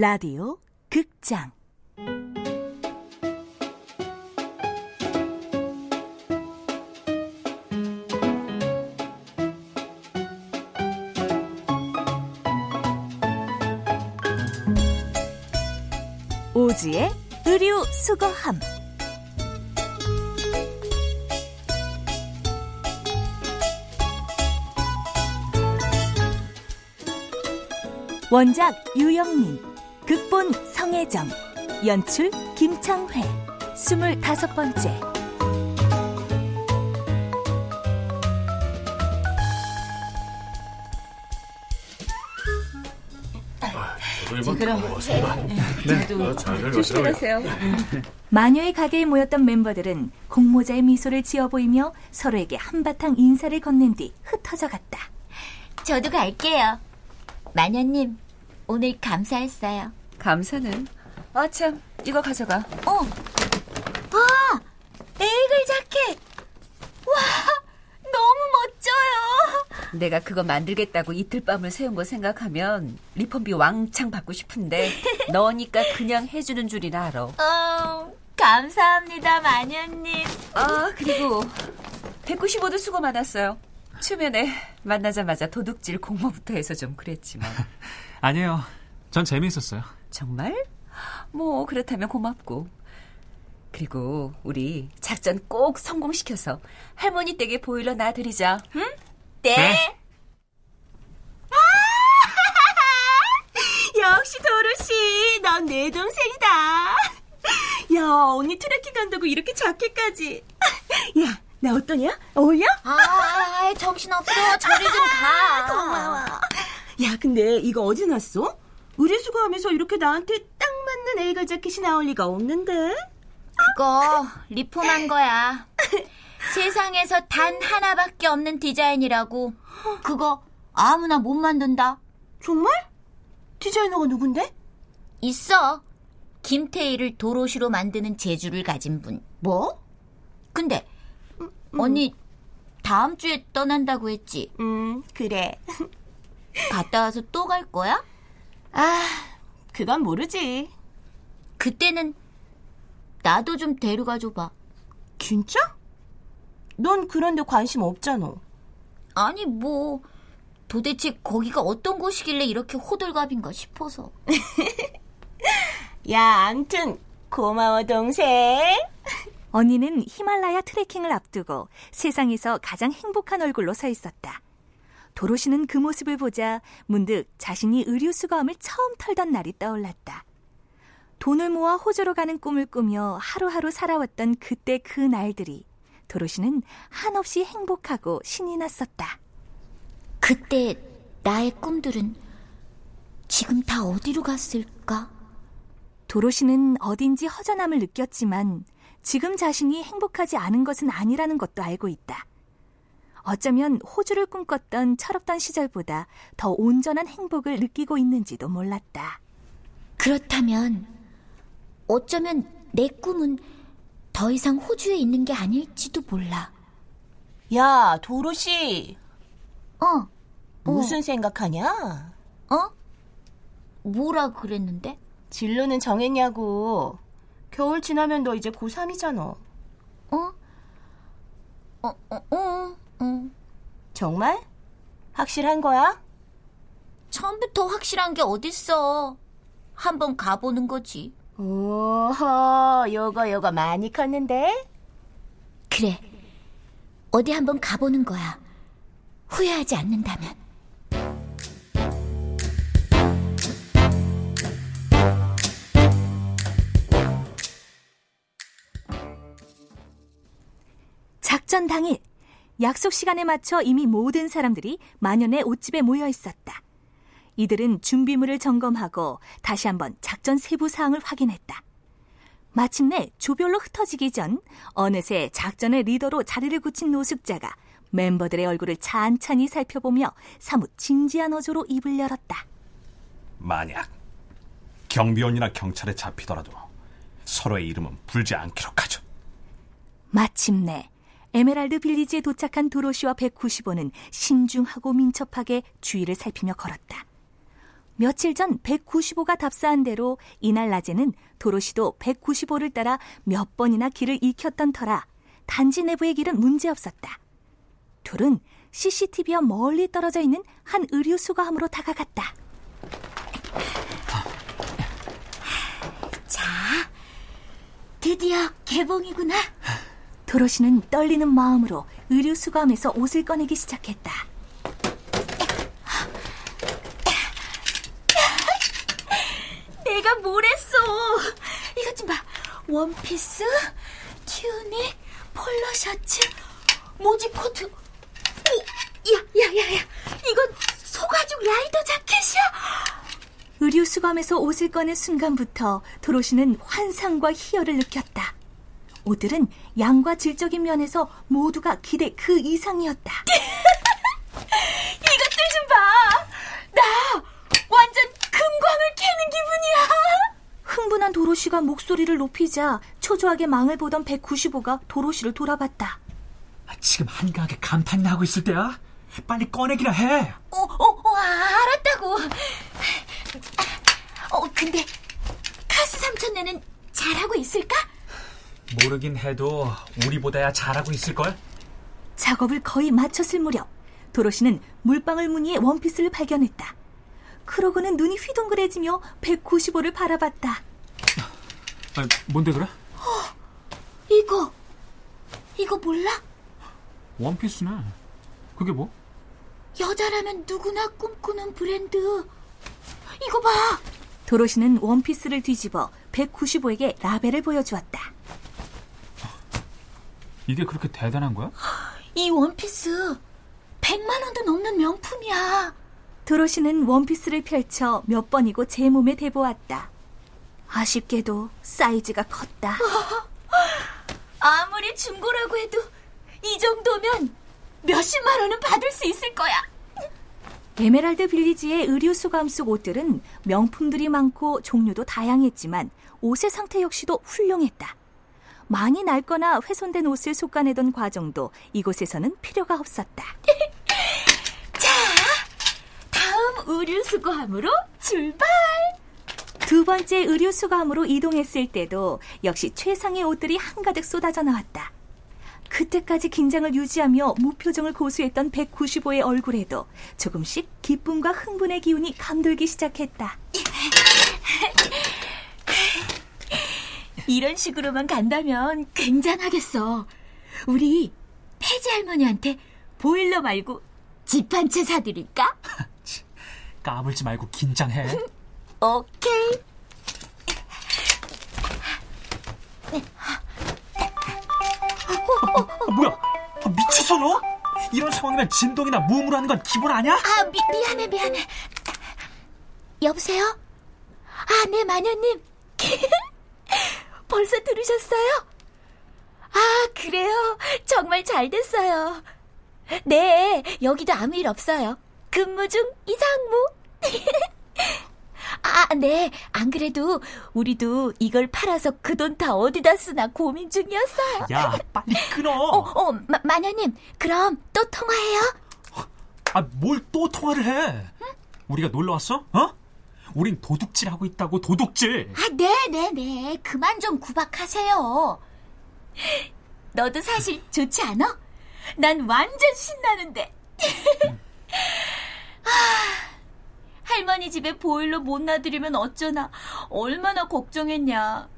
라디오 극장. 오지의 의류 수거함. 원작 유영민 극본 성혜정 연출 김창회 스물다섯 번째 그럼 네, 조심하세요. 마녀의 가게에 모였던 멤버들은 공모자의 미소를 지어 보이며 서로에게 한바탕 인사를 건넨 뒤 흩어져 갔다. 저도 갈게요. 마녀님, 오늘 감사했어요. 감사는. 아 참, 이거 가져가. 어, 아, 에이글 자켓. 와, 너무 멋져요. 내가 그거 만들겠다고 이틀 밤을 새운 거 생각하면 리펀비 왕창 받고 싶은데 너니까 그냥 해주는 줄이나 알아. 어, 감사합니다, 마녀님. 아 그리고 195도 수고 많았어요. 초면에 만나자마자 도둑질 공모부터 해서 좀 그랬지만 아니에요. 전 재미있었어요. 정말? 뭐 그렇다면 고맙고 그리고 우리 작전 꼭 성공시켜서 할머니 댁에 보일러 놔드리자 응? 네. 네. 역시 도로씨, 넌 내 동생이다. 야, 언니 트레킹 간다고 이렇게 자켓까지. 야, 나 어떠냐? 어울려? 아, 아, 정신없어. 저리 좀 가. 고마워. 야, 근데 이거 어디 났어? 의류수거하면서 이렇게 나한테 딱 맞는 에이글 자켓이 나올 리가 없는데? 그거 리폼한 거야. 세상에서 단 하나밖에 없는 디자인이라고. 그거 아무나 못 만든다. 정말? 디자이너가 누군데? 있어. 김태희를 도로시로 만드는 재주를 가진 분. 뭐? 근데 언니 다음 주에 떠난다고 했지. 음, 그래. 갔다 와서 또 갈 거야? 아, 그건 모르지. 그때는 나도 좀 데려가 줘봐. 진짜? 넌 그런데 관심 없잖아. 아니 뭐 도대체 거기가 어떤 곳이길래 이렇게 호들갑인가 싶어서. 야, 암튼 고마워 동생. 언니는 히말라야 트레킹을 앞두고 세상에서 가장 행복한 얼굴로 서 있었다. 도로시는 그 모습을 보자 문득 자신이 의류 수거함을 처음 털던 날이 떠올랐다. 돈을 모아 호주로 가는 꿈을 꾸며 하루하루 살아왔던 그때 그 날들이 도로시는 한없이 행복하고 신이 났었다. 그때 나의 꿈들은 지금 다 어디로 갔을까? 도로시는 어딘지 허전함을 느꼈지만 지금 자신이 행복하지 않은 것은 아니라는 것도 알고 있다. 어쩌면 호주를 꿈꿨던 철없던 시절보다 더 온전한 행복을 느끼고 있는지도 몰랐다. 그렇다면 어쩌면 내 꿈은 더 이상 호주에 있는 게 아닐지도 몰라. 야, 도로시. 어, 무슨 생각하냐? 어? 뭐라 그랬는데? 진로는 정했냐고. 겨울 지나면 너 이제 고3이잖아. 어? 어, 어, 어, 어. 정말? 확실한 거야? 처음부터 확실한 게 어딨어. 한번 가보는 거지. 오호, 요거 요거 많이 컸는데? 그래. 어디 한번 가보는 거야. 후회하지 않는다면. 작전 당일 약속 시간에 맞춰 이미 모든 사람들이 만연의 옷집에 모여 있었다. 이들은 준비물을 점검하고 다시 한번 작전 세부 사항을 확인했다. 마침내 조별로 흩어지기 전 어느새 작전의 리더로 자리를 굳힌 노숙자가 멤버들의 얼굴을 찬찬히 살펴보며 사뭇 진지한 어조로 입을 열었다. 만약 경비원이나 경찰에 잡히더라도 서로의 이름은 불지 않기로 하죠. 마침내 에메랄드 빌리지에 도착한 도로시와 195는 신중하고 민첩하게 주위를 살피며 걸었다. 며칠 전 195가 답사한 대로 이날 낮에는 도로시도 195를 따라 몇 번이나 길을 익혔던 터라 단지 내부의 길은 문제없었다. 둘은 CCTV와 멀리 떨어져 있는 한 의류 수거함으로 다가갔다. 자, 드디어 개봉이구나. 도로시는 떨리는 마음으로 의류 수거함에서 옷을 꺼내기 시작했다. 내가 뭘 했어? 이것 좀 봐. 원피스, 튜닉, 폴로 셔츠, 모지 코트. 오, 야, 야, 야, 야. 이건 소가죽 라이더 자켓이야. 의류 수거함에서 옷을 꺼낸 순간부터 도로시는 환상과 희열을 느꼈다. 옷들은 양과 질적인 면에서 모두가 기대 그 이상이었다. 이것들 좀 봐. 나 완전 금광을 캐는 기분이야. 흥분한 도로시가 목소리를 높이자 초조하게 망을 보던 195가 도로시를 돌아봤다. 아, 지금 한가하게 감탄이나 하고 있을 때야? 빨리 꺼내기나 해. 어, 어, 어, 알았다고. 어, 근데 카스 삼촌네는 잘하고 있을까? 모르긴 해도 우리보다야 잘하고 있을걸? 작업을 거의 마쳤을 무렵 도로시는 물방울 무늬의 원피스를 발견했다. 그러고는 눈이 휘둥그레지며 195를 바라봤다. 아, 뭔데 그래? 이거, 이거 몰라? 원피스네. 그게 뭐? 여자라면 누구나 꿈꾸는 브랜드. 이거 봐. 도로시는 원피스를 뒤집어 195에게 라벨을 보여주었다. 이게 그렇게 대단한 거야? 이 원피스 100만 원도 넘는 명품이야. 도로시는 원피스를 펼쳐 몇 번이고 제 몸에 대보았다. 아쉽게도 사이즈가 컸다. 아무리 중고라고 해도 이 정도면 몇십만 원은 받을 수 있을 거야. 에메랄드 빌리지의 의류 수감 속 옷들은 명품들이 많고 종류도 다양했지만 옷의 상태 역시도 훌륭했다. 많이 낡거나 훼손된 옷을 솎아내던 과정도 이곳에서는 필요가 없었다. 다음 의류 수거함으로 출발. 두 번째 의류 수감으로 이동했을 때도 역시 최상의 옷들이 한가득 쏟아져 나왔다. 그때까지 긴장을 유지하며 무표정을 고수했던 195의 얼굴에도 조금씩 기쁨과 흥분의 기운이 감돌기 시작했다. 이런 식으로만 간다면 굉장하겠어. 우리 폐지 할머니한테 보일러 말고 집 한 채 사드릴까? 까불지 말고 긴장해. 오케이. 아, 뭐야? 아, 미쳤어 너? 이런 상황이면 진동이나 무음으로 하는 건 기본 아니야? 아, 미, 미안해, 미안해. 여보세요? 아, 네, 마녀님. 벌써 들으셨어요? 아, 그래요? 정말 잘 됐어요. 네, 여기도 아무 일 없어요. 근무 중 이상무. 아, 네. 안 그래도 우리도 이걸 팔아서 그 돈 다 어디다 쓰나 고민 중이었어요. 야, 빨리 끊어. 어, 어, 마, 마녀님. 그럼 또 통화해요. 아, 뭘 또 통화를 해? 우리가 놀러 왔어? 어? 우린 도둑질 하고 있다고 도둑질. 아, 네, 네, 네. 그만 좀 구박하세요. 너도 사실 좋지 않아? 난 완전 신나는데. 아, 할머니 집에 보일러 못 놔드리면 어쩌나 얼마나 걱정했냐.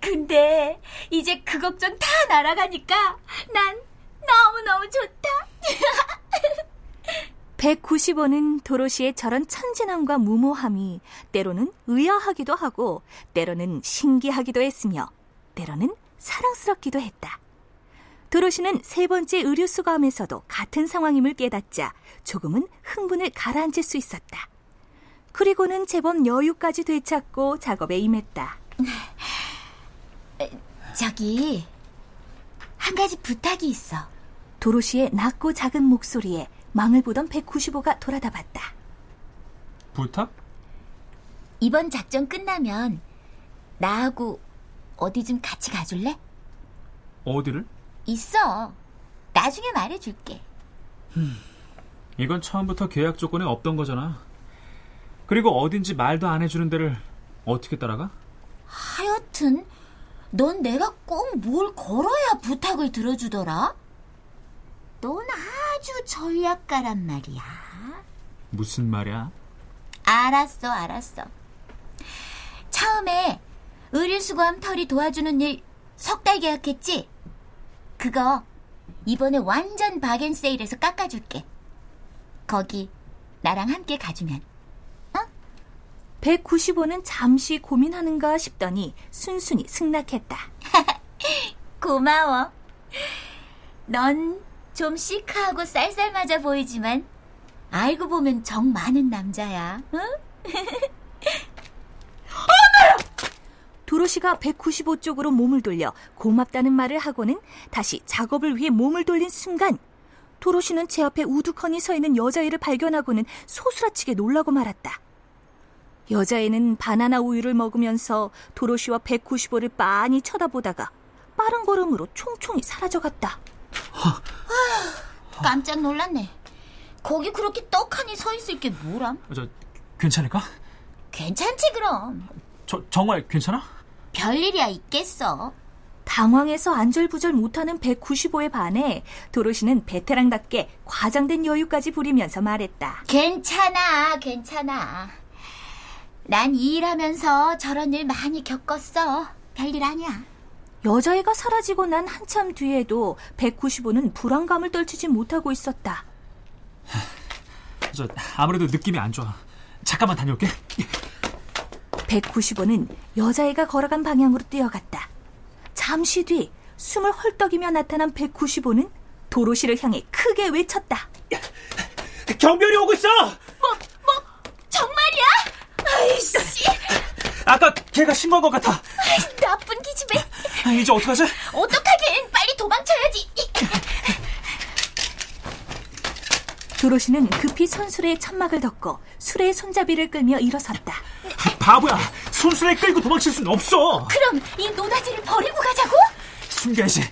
근데 이제 그 걱정 다 날아가니까 난 너무너무 좋다. 195는 도로시의 저런 천진함과 무모함이 때로는 의아하기도 하고 때로는 신기하기도 했으며 때로는 사랑스럽기도 했다. 도로시는 세 번째 의류 수거함에서도 같은 상황임을 깨닫자 조금은 흥분을 가라앉힐 수 있었다. 그리고는 제법 여유까지 되찾고 작업에 임했다. 저기 한 가지 부탁이 있어. 도로시의 낮고 작은 목소리에 망을 보던 195가 돌아다 봤다. 부탁? 이번 작전 끝나면 나하고 어디 좀 같이 가줄래? 어디를? 있어. 나중에 말해줄게. 이건 처음부터 계약 조건에 없던 거잖아. 그리고 어딘지 말도 안 해주는 데를 어떻게 따라가? 하여튼 넌 내가 꼭 뭘 걸어야 부탁을 들어주더라? 넌 아주 전략가란 말이야. 무슨 말이야? 알았어, 알았어. 처음에 의류수거함 털이 도와주는 일 석 달 계약했지? 그거 이번에 완전 바겐 세일에서 깎아줄게. 거기 나랑 함께 가주면. 195는 잠시 고민하는가 싶더니 순순히 승낙했다. 고마워. 넌 좀 시크하고 쌀쌀맞아 보이지만 알고 보면 정 많은 남자야. 응? 도로시가 195 쪽으로 몸을 돌려 고맙다는 말을 하고는 다시 작업을 위해 몸을 돌린 순간 도로시는 제 앞에 우두커니 서 있는 여자애를 발견하고는 소스라치게 놀라고 말았다. 여자애는 바나나 우유를 먹으면서 도로시와 195를 빤히 쳐다보다가 빠른 걸음으로 총총히 사라져갔다. 깜짝 놀랐네. 거기 그렇게 떡하니 서 있을 게 뭐람? 저 괜찮을까? 괜찮지 그럼. 저 정말 괜찮아? 별일이야 있겠어. 당황해서 안절부절 못하는 195에 반해 도로시는 베테랑답게 과장된 여유까지 부리면서 말했다. 괜찮아, 괜찮아. 난 이 일하면서 저런 일 많이 겪었어. 별일 아니야. 여자애가 사라지고 난 한참 뒤에도 195는 불안감을 떨치지 못하고 있었다. 저 아무래도 느낌이 안 좋아. 잠깐만 다녀올게. 195는 여자애가 걸어간 방향으로 뛰어갔다. 잠시 뒤 숨을 헐떡이며 나타난 195는 도로시를 향해 크게 외쳤다. 경비원이 오고 있어. 정말이야? 아이씨, 아까 걔가 신고한 것 같아. 아, 이제 어떡하지? 어떡하긴 빨리 도망쳐야지. 도로시는 급히 손수레에 천막을 덮고 수레의 손잡이를 끌며 일어섰다. 바보야. 손수레 끌고 도망칠 수는 없어. 그럼 이 노다지를 버리고 가자고? 숨겨야지.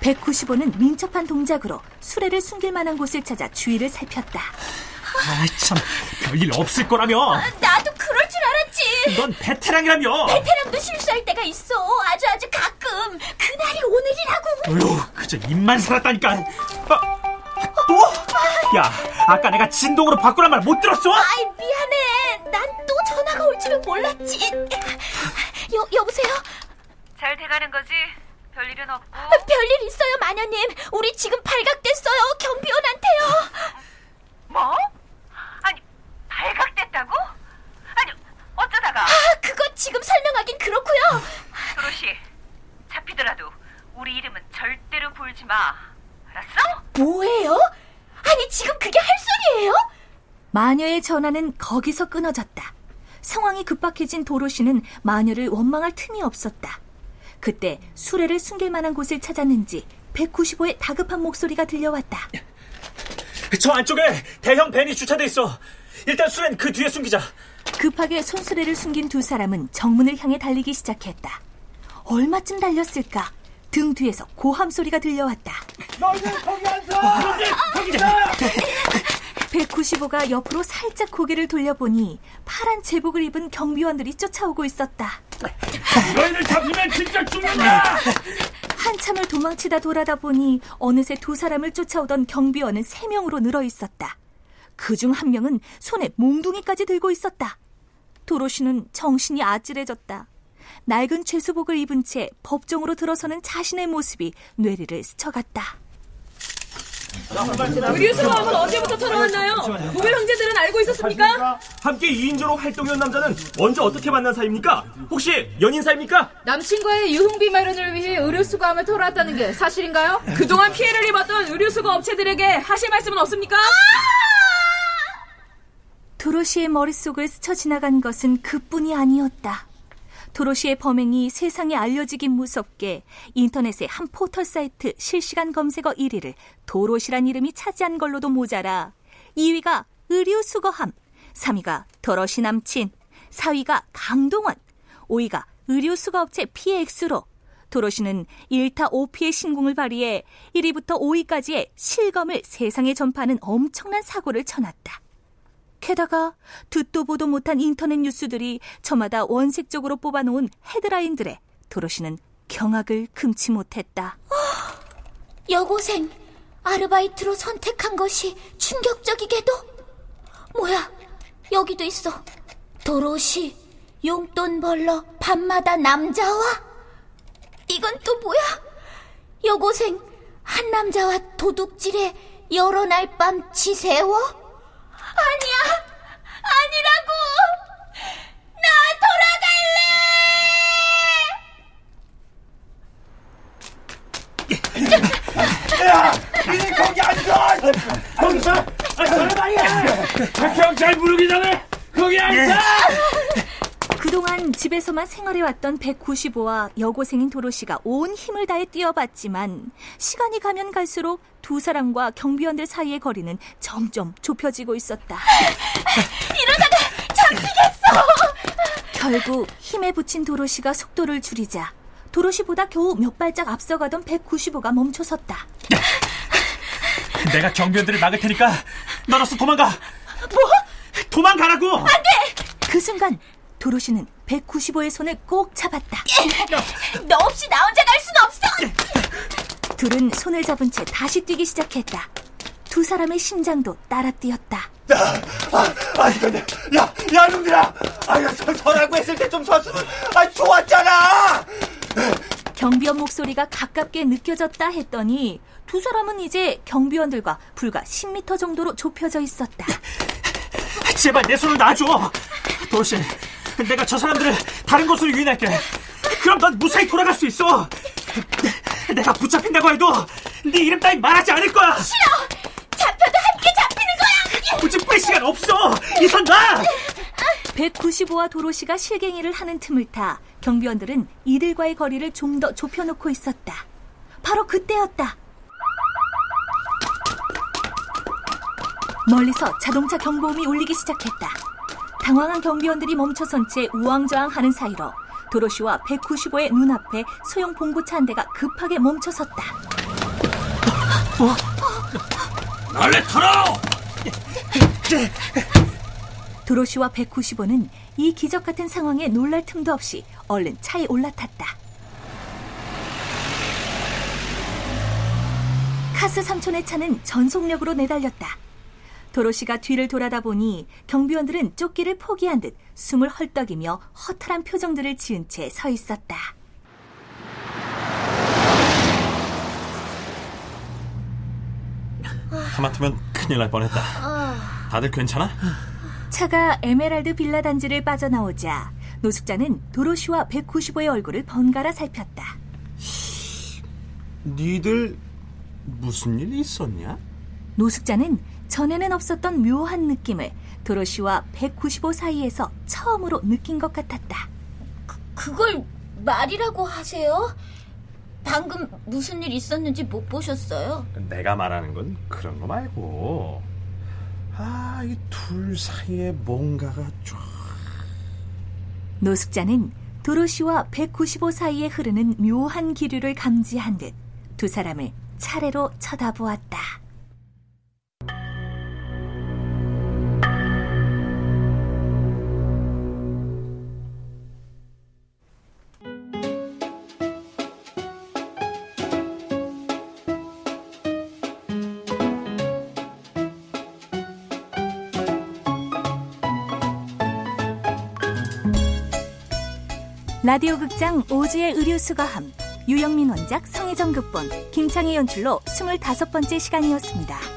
195는 민첩한 동작으로 수레를 숨길 만한 곳을 찾아 주위를 살폈다. 아, 참. 별일 없을 거라며. 나도. 넌 베테랑이라며. 베테랑도 실수할 때가 있어. 아주 아주 가끔. 그날이 오늘이라고. 어휴, 그저 입만 살았다니까. 아, 또? 야, 아까 내가 진동으로 바꾸란 말 못 들었어? 아이 미안해. 난 또 전화가 올 줄은 몰랐지. 여 여보세요? 잘 돼가는 거지? 별일은 없고. 별일 있어요, 마녀님. 우리 지금 발각됐어요. 경비원한테요. 뭐? 아니, 발각됐다고? 아니, 어쩌다가? 아, 그거 지금 설명하긴 그렇고요. 도로시, 잡히더라도 우리 이름은 절대로 불지 마. 알았어? 뭐예요? 아니 지금 그게 할 소리예요? 마녀의 전화는 거기서 끊어졌다. 상황이 급박해진 도로시는 마녀를 원망할 틈이 없었다. 그때 수레를 숨길 만한 곳을 찾았는지 195의 다급한 목소리가 들려왔다. 저 안쪽에 대형 밴이 주차돼 있어. 일단 수레는 그 뒤에 숨기자. 급하게 손수레를 숨긴 두 사람은 정문을 향해 달리기 시작했다. 얼마쯤 달렸을까? 등 뒤에서 고함 소리가 들려왔다. 너희들 거기 앉아. 거기 195가 옆으로 살짝 고개를 돌려보니 파란 제복을 입은 경비원들이 쫓아오고 있었다. 너희들 잡히면 진짜 죽는다. 한참을 도망치다 돌아다 보니 어느새 두 사람을 쫓아오던 경비원은 세 명으로 늘어 있었다. 그 중 한 명은 손에 몽둥이까지 들고 있었다. 도로시는 정신이 아찔해졌다. 낡은 죄수복을 입은 채 법정으로 들어서는 자신의 모습이 뇌리를 스쳐갔다. 의류 수거함은 언제부터 털어왔나요? 고별 형제들은 알고 있었습니까? 함께 2인조로 활동해온 남자는 언제 어떻게 만난 사이입니까? 혹시 연인 사이입니까? 남친과의 유흥비 마련을 위해 의류 수거함을 털어왔다는 게 사실인가요? 그동안 피해를 입었던 의류 수거 업체들에게 하실 말씀은 없습니까? 도로시의 머릿속을 스쳐 지나간 것은 그뿐이 아니었다. 도로시의 범행이 세상에 알려지긴 무섭게 인터넷의 한 포털 사이트 실시간 검색어 1위를 도로시란 이름이 차지한 걸로도 모자라 2위가 의류 수거함, 3위가 도로시 남친, 4위가 강동원, 5위가 의류 수거업체 PX로 도로시는 1타 5피의 신공을 발휘해 1위부터 5위까지의 실검을 세상에 전파하는 엄청난 사고를 쳐놨다. 게다가 듣도 보도 못한 인터넷 뉴스들이 저마다 원색적으로 뽑아놓은 헤드라인들에 도로시는 경악을 금치 못했다. 여고생 아르바이트로 선택한 것이 충격적이게도? 뭐야 여기도 있어. 도로시 용돈 벌러 밤마다 남자와? 이건 또 뭐야? 여고생 한 남자와 도둑질에 여러 날 밤 지새워 아니야 아니라고 나 돌아갈래 야, 이 거기 앉아. 거기서 아, 저런 아니야. 경찰 부르기 전에 거기 앉아. 그동안 집에서만 생활해왔던 195와 여고생인 도로시가 온 힘을 다해 뛰어봤지만 시간이 가면 갈수록 두 사람과 경비원들 사이의 거리는 점점 좁혀지고 있었다. 이러다가 잡히겠어 결국 힘에 부친 도로시가 속도를 줄이자 도로시보다 겨우 몇 발짝 앞서가던 195가 멈춰섰다. 내가 경비원들을 막을 테니까 너로서 도망가. 뭐? 도망가라고. 그 순간 도로시는 195의 손을 꼭 잡았다. 너 없이 나 혼자 갈 순 없어 둘은 손을 잡은 채 다시 뛰기 시작했다. 두 사람의 심장도 따라 뛰었다. 아, 아니 근데 야, 야 놈들아. 아, 야, 서, 서라고 했을 때좀 섰으면 아, 좋았잖아. 경비원 목소리가 가깝게 느껴졌다 했더니 두 사람은 이제 경비원들과 불과 10m 정도로 좁혀져 있었다. 제발 내 손을 놔줘. 도로시, 내가 저 사람들을 다른 곳으로 유인할게. 그럼 넌 무사히 돌아갈 수 있어. 내가 붙잡힌다고 해도 네 이름 따위 말하지 않을 거야. 잡혀도 함께 잡히는 거야 굳이 뺄 시간 없어. 이손 놔. 195와 도로시가 실갱이를 하는 틈을 타 경비원들은 이들과의 거리를 좀 더 좁혀놓고 있었다. 바로 그때였다. 멀리서 자동차 경보음이 울리기 시작했다. 당황한 경비원들이 멈춰선 채 우왕좌왕하는 사이로 도로시와 195의 눈앞에 소형 봉고차 한 대가 급하게 멈춰섰다. 원래 털어. 도로시와 195는 이 기적 같은 상황에 놀랄 틈도 없이 얼른 차에 올라탔다. 카스 삼촌의 차는 전속력으로 내달렸다. 도로시가 뒤를 돌아다 보니 경비원들은 쫓기를 포기한 듯 숨을 헐떡이며 허탈한 표정들을 지은 채 서 있었다. 하마터면 큰일 날 뻔했다. 다들 괜찮아? 차가 에메랄드 빌라 단지를 빠져나오자 노숙자는 도로시와 195의 얼굴을 번갈아 살폈다. 니들 무슨 일 있었냐? 노숙자는 전에는 없었던 묘한 느낌을 도로시와 195 사이에서 처음으로 느낀 것 같았다. 그걸 말이라고 하세요? 방금 무슨 일 있었는지 못 보셨어요? 내가 말하는 건 그런 거 말고 아, 이 둘 사이에 뭔가가 좀 노숙자는 도로시와 195 사이에 흐르는 묘한 기류를 감지한 듯 두 사람을 차례로 쳐다보았다. 라디오 극장 오즈의 의류수거함 유영민 원작 성혜정 극본 김창희 연출로 25번째 시간이었습니다.